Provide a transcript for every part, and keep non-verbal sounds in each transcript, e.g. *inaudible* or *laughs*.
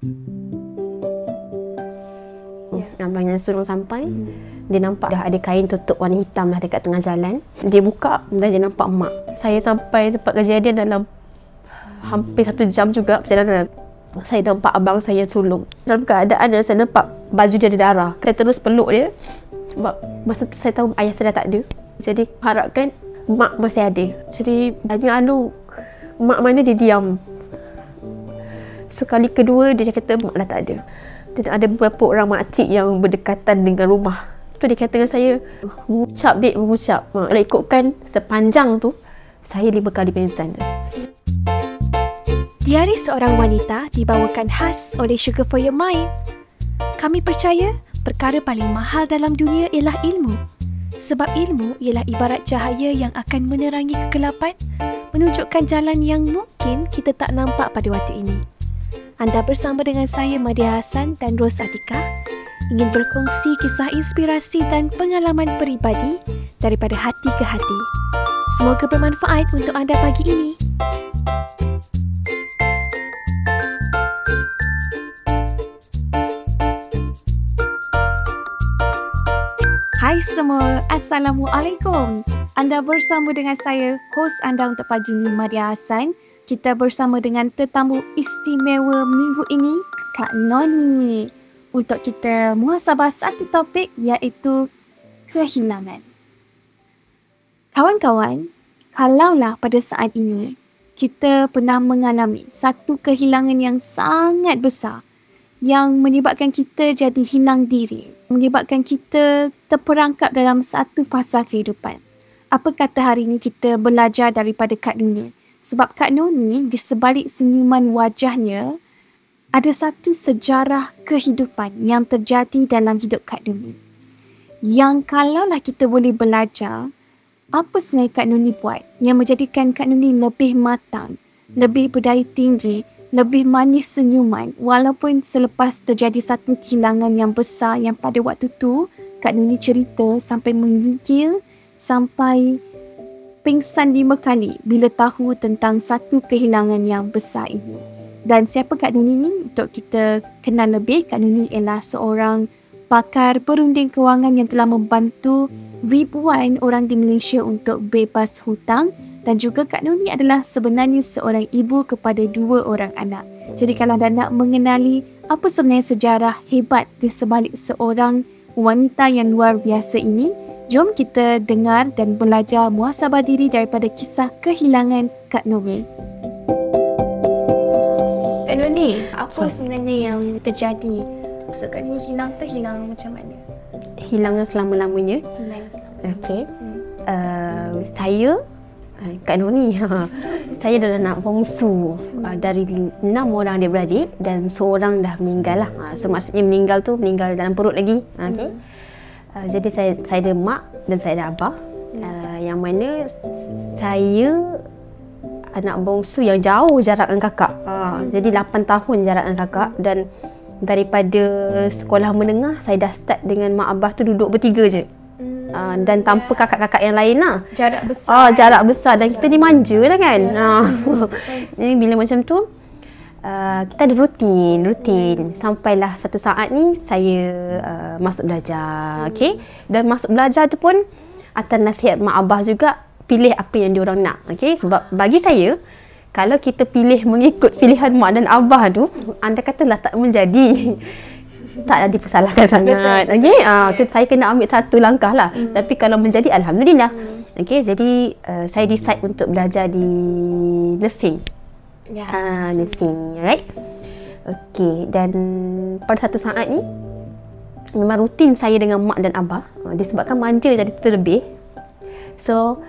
Yeah. Abang yang suruh sampai, dia nampak dah ada kain tutup warna hitam lah dekat tengah jalan. Dia buka dan dia nampak mak. Saya sampai tempat kejadian dalam hampir satu jam juga perjalanan. Saya nampak abang saya sulung. Dalam keadaan yang saya nampak baju dia ada darah. Saya terus peluk dia. Sebab masa tu saya tahu ayah saya dah tak ada. Jadi harapkan mak masih ada. Jadi tanya Anu, mak mana dia diam. So kali kedua dia cakap mak dah tak ada. Dan ada beberapa orang makcik yang berdekatan dengan rumah. Tu dia kata dengan saya, mengucap dek, mengucap. Ha, kalau ikutkan sepanjang tu, saya lima kali pingsan. Diari seorang wanita dibawakan khas oleh Sugar for Your Mind. Kami percaya perkara paling mahal dalam dunia ialah ilmu. Sebab ilmu ialah ibarat cahaya yang akan menerangi kegelapan, menunjukkan jalan yang mungkin kita tak nampak pada waktu ini. Anda bersama dengan saya Madia Hassan dan Ros Atika ingin berkongsi kisah inspirasi dan pengalaman peribadi daripada hati ke hati. Semoga bermanfaat untuk anda pagi ini. Hai semua, Assalamualaikum. Anda bersama dengan saya, host anda untuk pagi ini, Maria Hassan kita bersama dengan tetamu istimewa minggu ini, Kak Noni. Untuk kita muhasabah satu topik iaitu kehilangan. Kawan-kawan, kalaulah pada saat ini kita pernah mengalami satu kehilangan yang sangat besar yang menyebabkan kita jadi hilang diri, menyebabkan kita terperangkap dalam satu fasa kehidupan. Apa kata hari ini kita belajar daripada Kak Noni? Sebab Kak Noni di sebalik senyuman wajahnya ada satu sejarah kehidupan yang terjadi dalam hidup Kak Noni. Yang kalaulah kita boleh belajar apa sebenarnya Kak Noni buat yang menjadikan Kak Noni lebih matang, lebih berdaya tinggi, lebih manis senyuman walaupun selepas terjadi satu kehilangan yang besar yang pada waktu tu Kak Noni cerita sampai menggigil sampai pingsan lima kali bila tahu tentang satu kehilangan yang besar ini. Dan siapa Kak Nuni ni? Untuk kita kenal lebih, Kak Nuni ialah seorang pakar perunding kewangan yang telah membantu ribuan orang di Malaysia untuk bebas hutang dan juga Kak Nuni adalah sebenarnya seorang ibu kepada dua orang anak. Jadi kalau anda nak mengenali apa sebenarnya sejarah hebat di sebalik seorang wanita yang luar biasa ini, Jom kita dengar dan belajar muhasabah diri daripada kisah kehilangan Kak Nomi. Kak Nomi, apa sebenarnya yang terjadi? Maksud Kak Nomi hilang tu hilang macam mana? Hilang selama-lamanya. Hilang selama Okey. Hmm. Uh, saya uh, Kak Noni. *laughs* Saya adalah anak bongsu uh, Dari enam orang dia beradik Dan seorang dah meninggal lah uh, So maksudnya meninggal tu Meninggal dalam perut lagi okay. hmm. Uh, jadi saya saya ada mak dan saya ada abah. Uh, yang mana saya anak bongsu yang jauh jarak dengan kakak. Uh, jadi 8 tahun jarak dengan kakak dan daripada sekolah menengah saya dah start dengan mak abah tu duduk bertiga je. Uh, dan tanpa kakak-kakak yang lain lah. Jarak besar. Oh, jarak besar dan jarak kita dimanja lah kan. Yeah. Uh, *laughs* jadi bila macam tu, uh, kita ada rutin, rutin. Sampailah satu saat ni saya uh, masuk belajar, okey. Dan masuk belajar tu pun atas nasihat mak abah juga pilih apa yang diorang nak, okey. Sebab bagi saya kalau kita pilih mengikut pilihan mak dan abah tu, anda katalah tak menjadi. tak ada dipersalahkan sangat. Okey, ah uh, yes. saya kena ambil satu langkah lah. Mm. Tapi kalau menjadi alhamdulillah. Mm. Okey, jadi uh, saya decide untuk belajar di nursing. Ya. Yeah. Ha, nursing, right? Okey, dan pada satu saat ni memang rutin saya dengan mak dan abah ha, disebabkan manja jadi terlebih. So,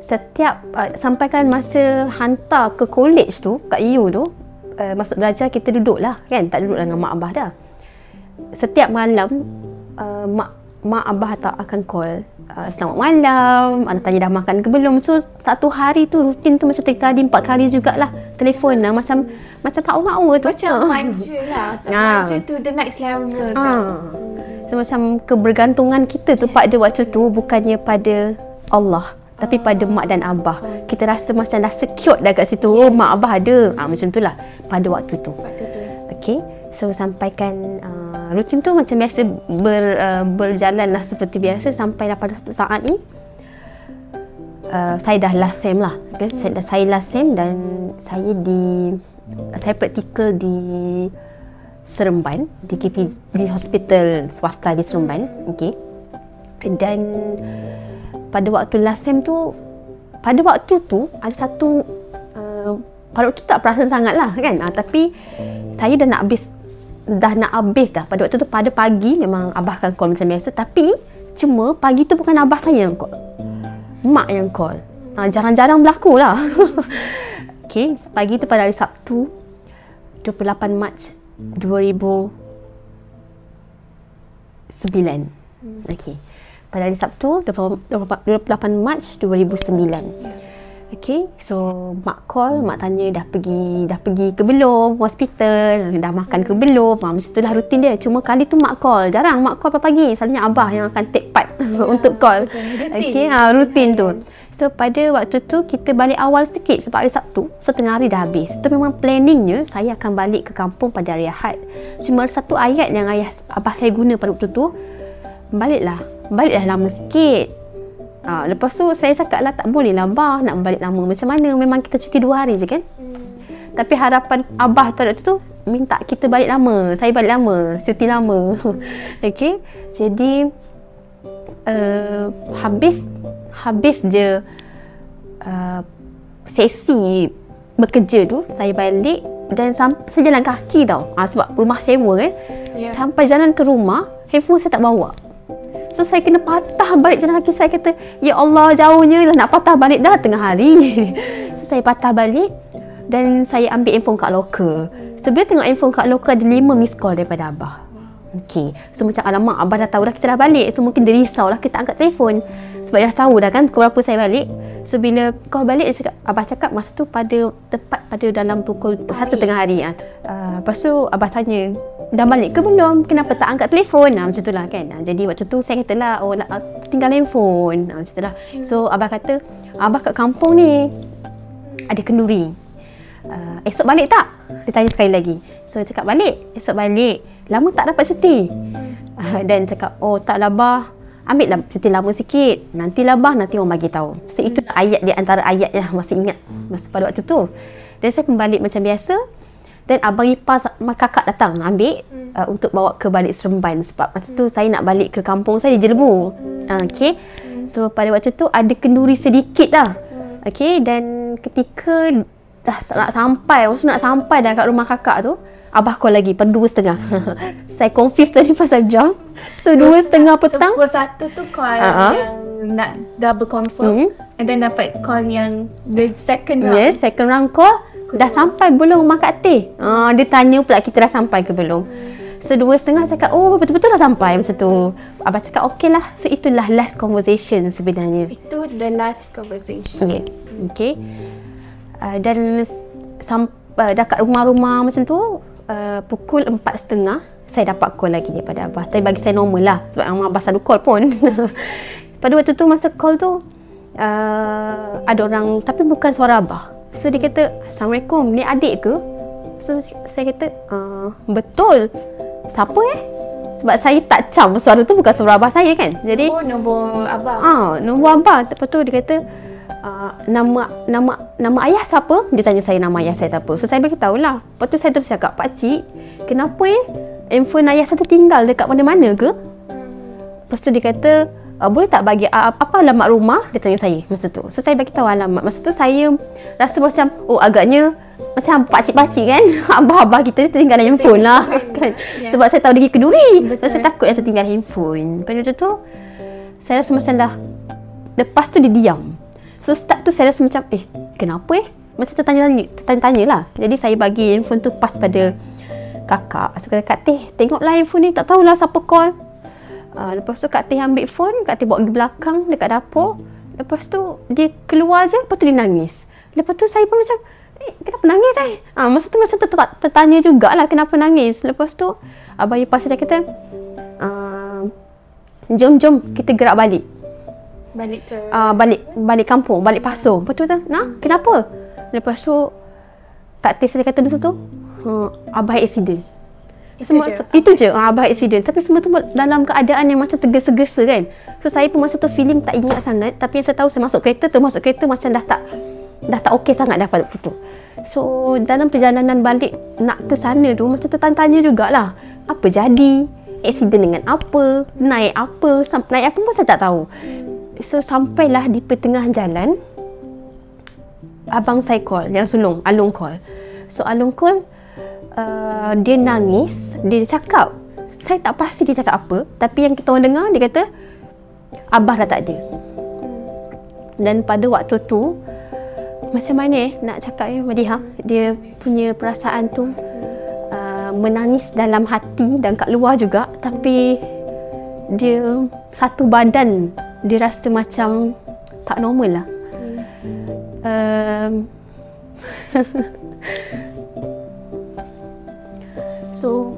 setiap uh, sampaikan masa hantar ke college tu, kat EU tu, uh, masuk belajar kita duduk lah kan, tak duduk dengan mak abah dah. Setiap malam uh, mak mak abah tak akan call uh, selamat malam. Anda tanya dah makan ke belum? So satu hari tu rutin tu macam tiga kali empat kali jugalah telefon lah macam macam tak tahu tu. Macam manja lah. Ha. manja tu the next level ha. so macam kebergantungan kita tu yes. pada waktu tu bukannya pada Allah tapi pada mak dan abah. Kita rasa macam dah secure dah kat situ. Oh mak abah ada. Ha, macam tu lah pada waktu tu. Waktu tu. Okay, so sampaikan uh, rutin tu macam biasa ber, uh, berjalan lah seperti biasa sampailah pada satu saat ni uh, saya dah last sem lah kan? saya, dah, saya last sem dan saya di saya praktikal di Seremban di KP di hospital swasta di Seremban okay. dan pada waktu last sem tu pada waktu tu ada satu uh, pada waktu tu tak perasan sangat lah kan uh, tapi saya dah nak habis dah nak habis dah. Pada waktu tu pada pagi memang abah akan call macam biasa. Tapi cuma pagi tu bukan abah saya yang call. Mak yang call. Uh, jarang-jarang berlaku lah. *laughs* Okay, pagi tu pada hari Sabtu 28 Mac 2009 okay. Pada hari Sabtu 28 Mac 2009. Okay, so mak call, mak tanya dah pergi dah pergi ke belum hospital, dah makan ke belum. Ha, macam itulah rutin dia. Cuma kali tu mak call. Jarang mak call pagi. Selalunya abah yang akan take part ya, *laughs* untuk call. Okay, ha, rutin tu. So pada waktu tu kita balik awal sikit sebab hari Sabtu. So tengah hari dah habis. Itu memang planningnya saya akan balik ke kampung pada hari Ahad. Cuma satu ayat yang ayah abah saya guna pada waktu tu. Baliklah. Baliklah lama sikit. Ha, lepas tu saya cakap lah tak boleh lah Abah nak balik lama. Macam mana? Memang kita cuti dua hari je kan? Hmm. tapi harapan Abah tu waktu tu minta kita balik lama saya balik lama cuti lama. *laughs* Okay jadi uh, habis habis je uh, sesi bekerja tu saya balik dan sampai saya jalan kaki tau. Ha, sebab rumah sewa kan? Yeah. sampai jalan ke rumah handphone saya tak bawa So saya kena patah balik jalan kaki saya. Kata Ya Allah jauhnya dah nak patah balik. Dah tengah hari. *laughs* So saya patah balik Dan saya ambil handphone kat locker. Sebelum tengok handphone kat locker ada 5 miss call daripada Abah. Okay. So macam alamak Abah dah tahu dah kita dah balik. So mungkin dia risau lah kita angkat telefon. Sebab dia dah tahu dah kan pukul berapa saya balik. So bila call balik dia cakap Abah cakap masa tu pada Tepat pada dalam pukul hari. Satu tengah hari. Uh, Lepas tu Abah tanya dah balik ke belum? Kenapa tak angkat telefon? Nah, macam itulah kan. Nah, jadi waktu tu saya kata lah, oh nak tinggal handphone. Nah, macam itulah. So abah kata, abah kat kampung ni ada kenduri. Uh, esok balik tak? Dia tanya sekali lagi. So cakap balik. Esok balik. Lama tak dapat cuti. Uh, dan cakap, oh taklah bah. Ambil lah cuti lama sikit. Nantilah bah, nanti orang bagi tahu. So itu ayat dia antara ayat yang masih ingat masa pada waktu tu. Dan saya kembali macam biasa. Dan abang ipar kakak datang ambil hmm. uh, untuk bawa ke balik Seremban sebab masa tu saya nak balik ke kampung saya Jelebu. Hmm. Uh, okay. Hmm. So pada waktu tu ada kenduri sedikit lah. Hmm. Okay. Dan ketika dah nak sampai, waktu nak sampai dah kat rumah kakak tu, abah call lagi pada dua setengah. Hmm. *laughs* saya confuse tadi pasal jam. So dua setengah petang. So pukul satu tu call uh-huh. yang nak double confirm. Hmm. And then dapat call yang the second round. Yes, second round call. Dah sampai belum rumah Kak Teh? Uh, dia tanya pula kita dah sampai ke belum. So dua setengah cakap, oh betul-betul dah sampai macam tu. Abah cakap, okey lah. So itulah last conversation sebenarnya. Itu the last conversation. Okay. okay. Uh, dan sam- uh, kat rumah-rumah macam tu, uh, pukul empat setengah, saya dapat call lagi daripada Abah. Tapi bagi saya normal lah. Sebab Abah selalu call pun. *laughs* Pada waktu tu, masa call tu, uh, ada orang, tapi bukan suara Abah. So dia kata, Assalamualaikum, ni adik ke? So saya kata, uh, betul. Siapa eh? Sebab saya tak cam suara tu bukan suara abah saya kan. Jadi Oh, nombor abah. Ah, nombor abah. Lepas tu dia kata, uh, nama nama nama ayah siapa? Dia tanya saya nama ayah saya siapa. So saya beritahu lah. Lepas tu saya terus cakap, Pak Cik, kenapa eh? Handphone ayah saya tertinggal dekat mana-mana ke? Lepas tu dia kata, uh, boleh tak bagi uh, apa alamat rumah? Dia tanya saya masa tu. So saya bagi tahu alamat. Masa tu saya rasa macam oh agaknya macam pakcik-pakcik kan? *laughs* Abah-abah kita tertinggal handphone lah *laughs* kan? Yeah. sebab saya tahu dia kenduri so, saya takut dia tertinggal handphone. Pada tu saya rasa macam dah lepas tu dia diam. So start tu saya rasa macam eh kenapa eh? Macam tertanya-tanya tertanya lah. Jadi saya bagi handphone tu pas pada kakak. So kata kak teh tengoklah handphone ni tak tahulah siapa call Uh, lepas tu Kak Teh ambil phone, Kak Teh bawa pergi belakang dekat dapur. Lepas tu dia keluar je, lepas tu dia nangis. Lepas tu saya pun macam, eh kenapa nangis eh? Uh, masa tu masa tu tertanya jugalah kenapa nangis. Lepas tu Abah Ipah saya kata, uh, jom jom kita gerak balik. Balik ke? Uh, balik balik kampung, balik pasu. Lepas tu kata, nah kenapa? Lepas tu Kak Teh saya kata masa tu, uh, Abah accident. Itu semua je? tu, itu je. ah, abah accident. Tapi semua tu dalam keadaan yang macam tergesa-gesa kan. So saya pun masa tu feeling tak ingat sangat. Tapi yang saya tahu saya masuk kereta tu masuk kereta macam dah tak dah tak okey sangat dah pada waktu tu. So dalam perjalanan balik nak ke sana tu macam tertanya-tanya jugalah. Apa jadi? Accident dengan apa? Naik apa? Sam- naik apa pun saya tak tahu. So sampailah di pertengahan jalan abang saya call yang sulung Alung call. So Alung call uh, dia nangis dia cakap. Saya tak pasti dia cakap apa tapi yang kita orang dengar dia kata abah dah tak ada. Dan pada waktu tu macam mana eh nak cakap ya Madiha? Dia punya perasaan tu uh, menangis dalam hati dan kat luar juga tapi dia satu badan dia rasa macam tak normal lah. Um, *laughs* so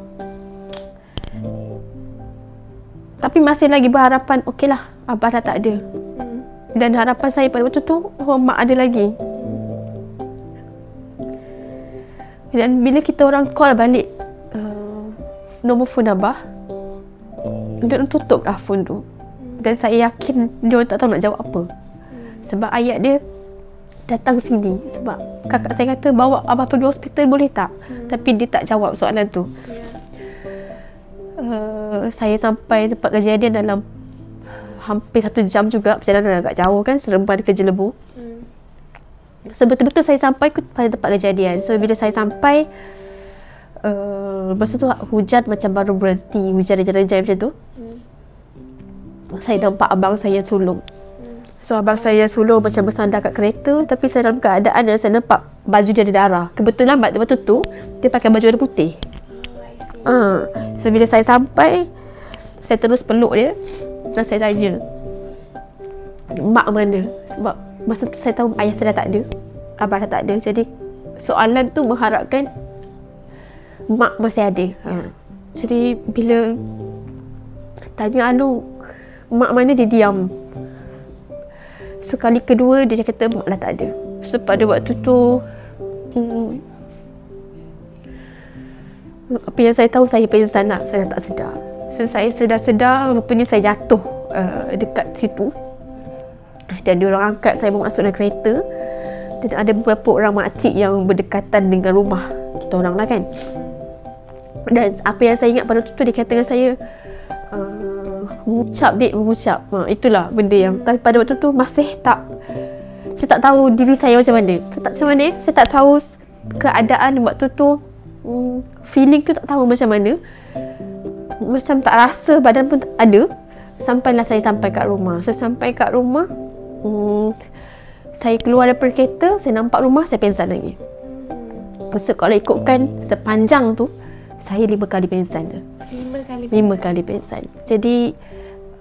tapi masih lagi berharapan okeylah abah dah tak ada. Dan harapan saya pada waktu tu oh mak ada lagi. Dan bila kita orang call balik uh, nombor phone abah dia orang tutup lah phone tu. Dan saya yakin dia orang tak tahu nak jawab apa. Sebab ayat dia datang sini sebab kakak saya kata bawa abah pergi hospital boleh tak? Tapi dia tak jawab soalan tu. Uh, saya sampai tempat kejadian dalam hampir satu jam juga perjalanan agak jauh kan seremban ke Jelebu so betul-betul saya sampai ke pada tempat kejadian. So bila saya sampai uh, masa tu hujan macam baru berhenti hujan rejam-rejam macam tu. Saya nampak abang saya sulung So abang saya sulung macam bersandar kat kereta tapi saya dalam keadaan yang saya nampak baju dia ada darah. Kebetulan waktu tu dia pakai baju warna putih. Ah, so bila saya sampai saya terus peluk dia dan saya tanya mak mana? Sebab masa tu saya tahu ayah saya dah tak ada abah dah tak ada. Jadi soalan tu mengharapkan mak masih ada. Ha. jadi bila tanya Anu mak mana? Dia diam So kali kedua dia kata mak dah tak ada. So pada waktu tu hmm, apa yang saya tahu saya pingsan lah. Saya tak sedar. So saya sedar-sedar rupanya saya jatuh uh, dekat situ. Dan dia orang angkat saya masuk dalam kereta. Dan ada beberapa orang makcik yang berdekatan dengan rumah kita orang lah kan. Dan apa yang saya ingat pada waktu tu dia kata dengan saya uh, mengucap dek mengucap. Ha, itulah benda yang tapi pada waktu tu masih tak saya tak tahu diri saya macam mana. Saya tak macam mana saya tak tahu keadaan waktu tu hmm, feeling tu tak tahu macam mana. Macam tak rasa badan pun tak ada. Sampailah saya sampai kat rumah. Saya sampai kat rumah hmm, saya keluar daripada kereta saya nampak rumah saya pingsan lagi. Maksud kalau ikutkan sepanjang tu saya lima kali pingsan dah Lima kali. lima kali pingsan. Jadi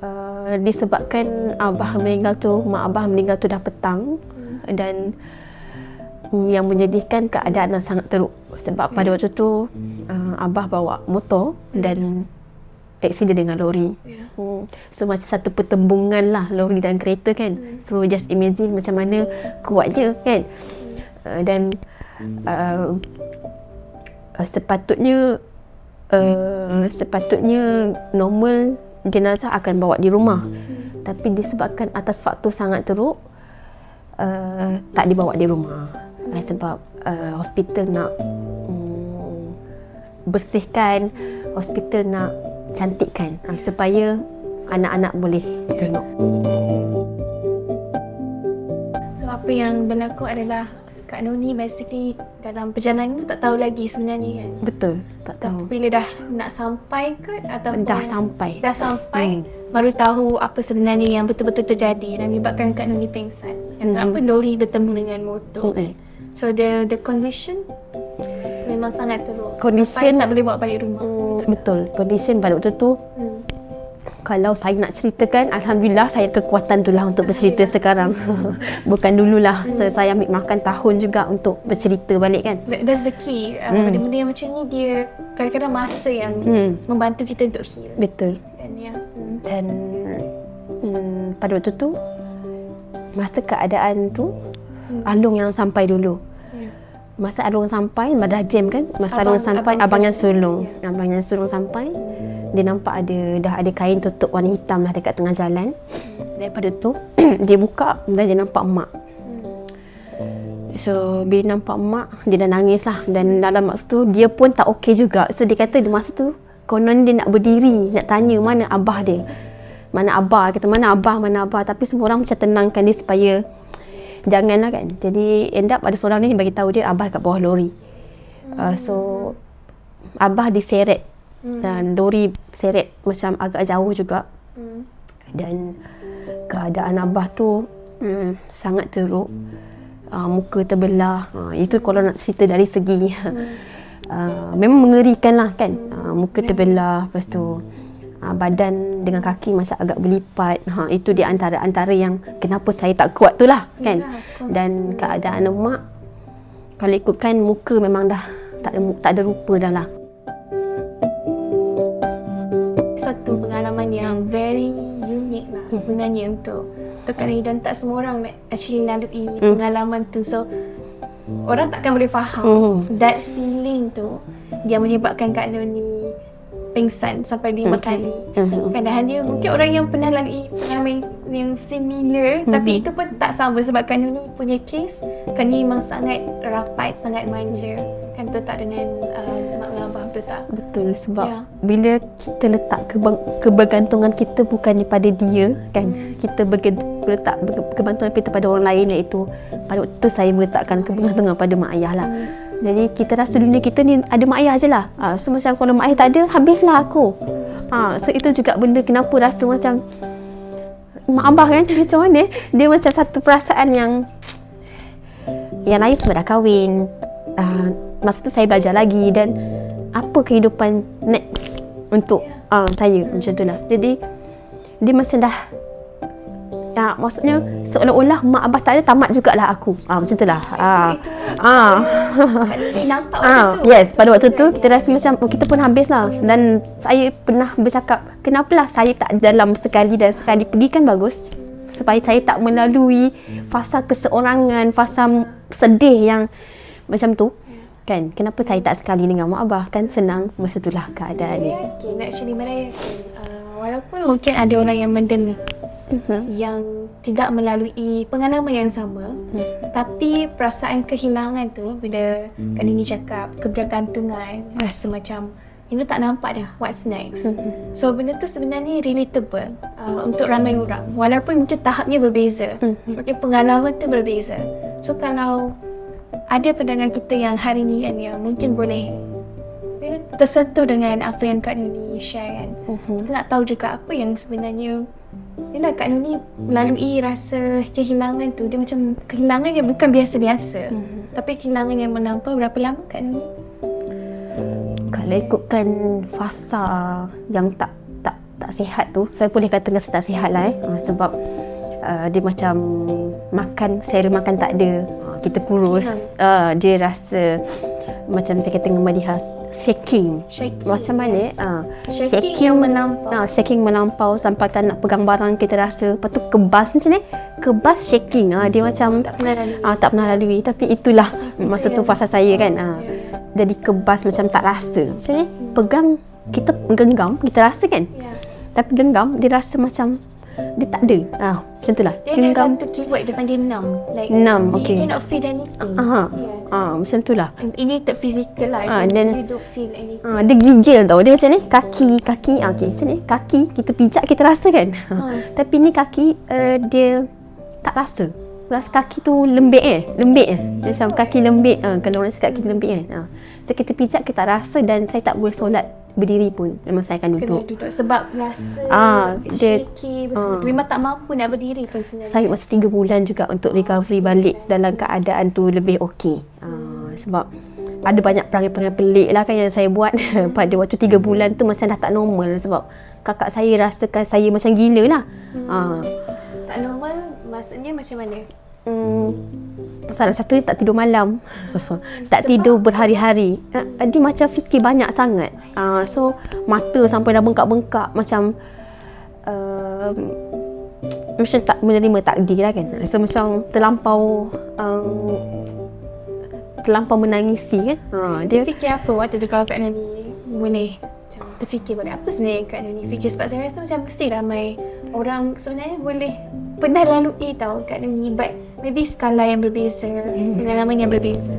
uh, disebabkan abah meninggal tu, mak abah meninggal tu dah petang hmm. dan mm, yang menyedihkan keadaan yang sangat teruk sebab pada waktu tu uh, abah bawa motor dan aksiden dengan lori. Ya. Hmm. So macam satu pertembungan lah lori dan kereta kan. So just imagine macam mana kuatnya kan. Uh, dan uh, uh, sepatutnya uh, sepatutnya normal jenazah akan bawa di rumah. Tapi disebabkan atas faktor sangat teruk uh, tak dibawa di rumah. Uh, sebab uh, hospital nak um, bersihkan, hospital nak cantikkan uh, supaya anak-anak boleh tengok. So apa yang berlaku adalah Kak Noni basically dalam perjalanan tu tak tahu lagi sebenarnya kan. Betul, tak Tapi tahu. bila dah nak sampai ke ataupun Dah sampai. dah sampai baru tahu apa sebenarnya yang betul-betul terjadi dan menyebabkan Kak Noni pingsan. Yang Hmm. apa lori bertemu dengan motor. Hmm. So the the condition memang sangat teruk. Condition- Sampai tak boleh bawa balik rumah. Hmm, betul. Condition pada waktu tu Hmm. Kalau saya nak ceritakan alhamdulillah saya kekuatan tu lah untuk bercerita sekarang. *laughs* Bukan dululah. So, saya ambil makan tahun juga untuk bercerita balik kan. That- That's the key. Uh, Hmm. Benda-benda yang macam ni dia kadang-kadang masa yang Hmm, membantu kita untuk heal. betul. Dan ya. Hmm. Dan hmm, pada waktu tu masa keadaan tu Hmm. Alung yang sampai dulu. Masa arwah sampai dah jam kan masa Abang- arwah sampai abang abang, yang sulung abang yang sulung sampai dia nampak ada dah ada kain tutup warna hitam lah dekat tengah jalan. Daripada tu *clears throat* dia buka dan dia nampak mak So bila nampak mak Dia dah nangis lah. Dan dalam masa tu Dia pun tak okey juga. So dia kata masa tu Konon dia nak berdiri Nak tanya mana abah dia. Mana abah? Kata mana abah Mana abah? Tapi semua orang macam tenangkan dia Supaya Janganlah kan. Jadi end up ada seorang ni Bagi tahu dia Abah kat bawah lori. Uh, So Abah diseret Dan lori seret Macam agak jauh juga. Hmm. dan keadaan abah tu hmm, sangat teruk. Uh, muka terbelah. Uh, itu kalau nak cerita dari segi uh, *laughs* memang mengerikan lah kan? Uh, muka terbelah lepas tu uh, badan dengan kaki macam agak berlipat. Ha, itu di antara-antara yang kenapa saya tak kuat tu lah kan? Dan keadaan mak kalau ikutkan muka memang dah tak ada, tak ada rupa dah lah yang very unique lah sebenarnya untuk untuk Kak Nuri dan tak semua orang actually lalui pengalaman tu. So orang takkan boleh faham Hmm. that feeling tu yang menyebabkan Kak Nuri pingsan sampai lima kali. Mhm. Padahal dia mungkin orang yang pernah lalui pengalaman yang similar tapi itu pun tak sama sebab kan ni punya case kan ni memang sangat rapat, sangat manja. Kan tu tak dengan uh, betul tak? Betul sebab Ya. bila kita letak kebang, kebergantungan kita bukannya pada dia kan? Kita berge, letak kebergantungan kita pada orang lain iaitu pada waktu tu saya meletakkan kebergantungan pada mak ayah lah. Jadi kita rasa dunia kita ni ada mak ayah je lah ha, so macam kalau mak ayah tak ada habislah aku. Ha, so itu juga benda kenapa rasa macam mak abah kan *laughs* macam mana? Dia macam satu perasaan yang yang lain semua dah kahwin. Uh, masa tu saya belajar lagi dan apa kehidupan next untuk uh, saya macam tu lah jadi dia macam dah Ya, maksudnya seolah-olah mak abah tak ada tamat jugalah aku. Ah macam tu lah. Ah. Ah. Nampak waktu Ah, tu. yes, pada waktu tu kita rasa macam oh, kita pun habis lah dan saya pernah bercakap kenapalah saya tak dalam sekali dan sekali pergi kan bagus supaya saya tak melalui fasa keseorangan, fasa sedih yang macam tu kan? Kenapa saya tak sekali dengan mak abah? Kan senang masa itulah keadaan dia Okay, actually merayakan uh, walaupun mungkin ada orang yang mendengar Mhm. yang tidak melalui pengalaman yang sama tapi perasaan kehilangan tu bila Kak Nini cakap kebergantungan rasa macam ini tak nampak dah what's next? So benda tu sebenarnya relatable uh, untuk ramai orang. Walaupun mungkin tahapnya berbeza mungkin pengalaman tu berbeza. So kalau ada pendengar kita yang hari ni kan yang mungkin boleh tersentuh dengan apa yang Kak Nuni share kan Mhm. kita nak tahu juga apa yang sebenarnya Yelah Kak Nuni melalui rasa kehilangan tu Dia macam kehilangan yang bukan biasa-biasa Mhm. Tapi kehilangan yang menampau berapa lama Kak Nuni? kalau ikutkan fasa yang tak tak tak sihat tu saya boleh katakan saya tak sihat lah eh Ah, sebab uh, dia macam makan selera makan tak ada Ah, kita kurus uh, dia rasa macam saya kata dengan Madiha shaking Shaking macam mana yes. uh, Shaking yang menampau. uh, shaking melampau sampai kan nak pegang barang kita rasa lepas tu kebas macam ni kebas shaking ah dia macam Tak pernah lalui Ah tak pernah lalui tapi itulah masa tu fasa saya kan. Ah. Jadi kebas macam tak rasa. Macam ni pegang kita genggam kita rasa kan. Ya. Tapi genggam dia rasa macam dia tak ada. Ah macam itulah. Dia ada Genggam. satu keyword dia panggil numb like, Numb, You okay. cannot feel anything Aha. yeah. Ah macam itulah. Ini tak physical lah Ah, then- You don't feel anything Ah dia gigil tau. Dia macam ni kaki kaki ah okey macam ni kaki kita pijak kita rasa kan. Ah. *laughs* Tapi ni kaki uh, dia tak rasa. Rasa kaki tu lembik eh, lembik eh. Macam kaki lembik ah kalau orang cakap kaki lembik kan. Ah. So kita pijak kita rasa dan saya tak boleh solat berdiri pun. Memang saya akan Kena duduk. duduk sebab rasa Ah, dia- shaky ah. Memang tak mampu nak berdiri pun sebenarnya Saya masa 3 bulan juga untuk recovery balik dalam keadaan tu lebih okey. Ah, sebab ada banyak perangai-perangai pelik lah kan yang saya buat *laughs* pada waktu 3 bulan tu macam dah tak normal sebab kakak saya rasakan saya macam gila lah. Ah, Tak normal maksudnya macam mana? Hmm, salah satu tak tidur malam. *laughs* tak tidur berhari-hari. Ah, Dia macam fikir banyak sangat. Ah, so mata sampai dah bengkak-bengkak macam um, macam tak menerima takdir lah kan. So macam terlampau um, terlampau menangisi kan. Ha, Dia dia fikir apa waktu tu kalau Kak Noni boleh macam terfikir balik apa sebenarnya Kak Noni fikir sebab saya rasa macam mesti ramai orang sebenarnya boleh pernah lalui tau Kak Noni but maybe skala yang berbeza pengalaman yang berbeza.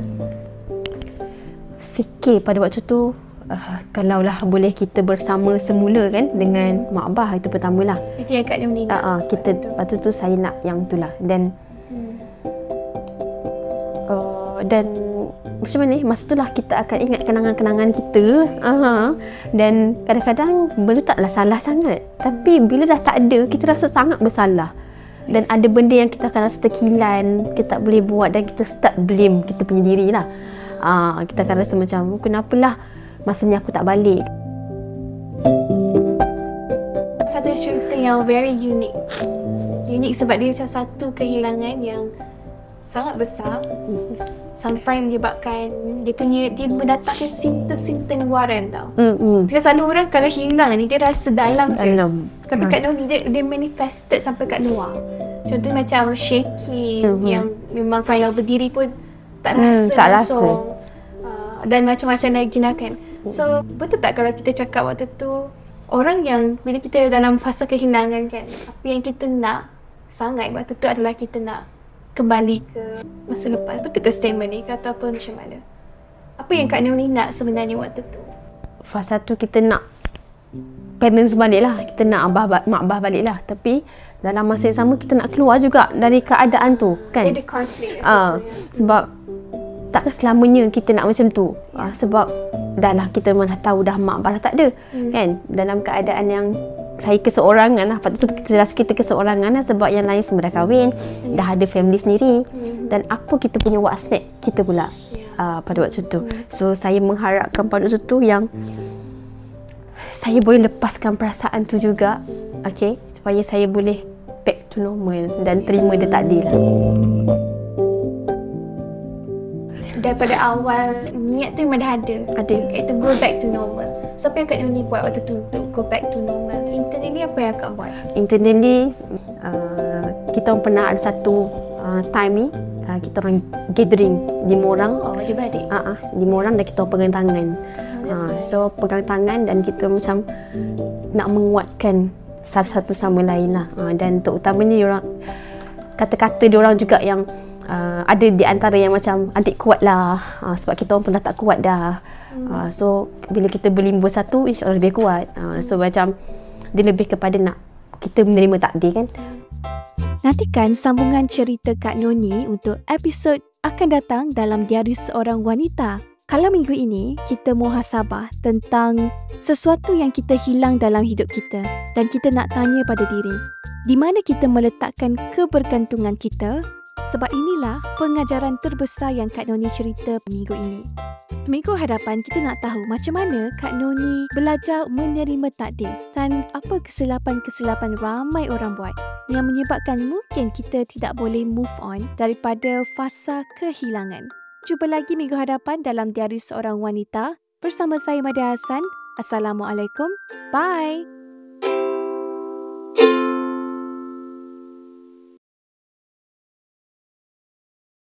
Fikir pada waktu tu uh, kalaulah boleh kita bersama semula kan dengan mak abah itu pertamalah. itu yang Kak Noni Uh, nak uh, kita waktu tu saya nak yang itulah. Dan Hmm. uh, dan macam mana ni? Masa tu lah kita akan ingat kenangan-kenangan kita uh, dan kadang-kadang benda taklah salah sangat. Tapi bila dah tak ada kita rasa sangat bersalah dan Yes. ada benda yang kita akan rasa terkilan kita tak boleh buat dan kita start blame kita punya diri lah. Uh, kita akan rasa macam kenapalah masa ni aku tak balik. Satu cerita yang very unique. Unique sebab dia macam satu kehilangan yang sangat besar sampai menyebabkan dia punya dia mendatangkan simptom-simptom luaran tau hmm, hmm. Because selalu orang kalau hilang ni dia rasa dalam je Dalam. Tapi Ha. kat Noni dia, dia manifested sampai kat luar. Contoh macam shaking Mhm. yang memang kalau berdiri pun tak Hmm, rasa tak langsung. Uh, dan macam-macam lagi nak kan. So betul tak kalau kita cakap waktu tu orang yang bila kita dalam fasa kehilangan kan apa yang kita nak sangat waktu tu adalah kita nak kembali ke masa lepas. Betul ke statement ni ke atau apa macam mana? Apa yang Kak Noni nak sebenarnya waktu tu? fasa tu kita nak parents balik lah kita nak abah ba- mak abah balik lah tapi dalam masa yang sama kita nak keluar juga dari keadaan tu kan ada konflik kat Ah, ya. sebab takkan selamanya kita nak macam tu Ah, sebab dah lah kita dah tahu dah mak abah dah tak ada Hmm. kan dalam keadaan yang saya keseorangan lah Lepas tu kita rasa kita keseorangan lah Sebab yang lain semua dah kahwin Dah ada family sendiri Hmm. Dan apa kita punya what's next Kita pula Ya. uh, pada waktu tu. So saya mengharapkan pada waktu tu yang saya boleh lepaskan perasaan tu juga. Okay, supaya saya boleh back to normal dan terima dia takdir lah. daripada awal niat tu memang dah ada. Ada. Iaitu go back to normal. So apa yang Kak Noni buat waktu tu untuk go back to normal? Internally apa yang Kak buat? Internally, uh, kita orang pernah ada satu uh, time ni, uh, kita orang gathering lima orang. Oh, adik-beradik. Ah, uh, lima orang dan kita orang pegang tangan. Ah, nice. so pegang tangan dan kita macam nak menguatkan satu sama lain lah. Ah, dan terutamanya orang kata-kata dia orang juga yang uh, ada di antara yang macam adik kuat lah uh, sebab kita orang pun dah tak kuat dah. Uh, so bila kita berlimbah satu insyaAllah lebih kuat. Uh, so macam dia lebih kepada nak kita menerima takdir kan. Nantikan sambungan cerita Kak Noni untuk episod akan datang dalam Diari Seorang Wanita. Kalau minggu ini kita muhasabah tentang sesuatu yang kita hilang dalam hidup kita dan kita nak tanya pada diri, di mana kita meletakkan kebergantungan kita? Sebab inilah pengajaran terbesar yang Kak Noni cerita minggu ini. Minggu hadapan kita nak tahu macam mana Kak Noni belajar menerima takdir dan apa kesilapan-kesilapan ramai orang buat yang menyebabkan mungkin kita tidak boleh move on daripada fasa kehilangan. Jumpa lagi minggu hadapan dalam Diari Seorang Wanita bersama saya Mada Hassan. Assalamualaikum. Bye.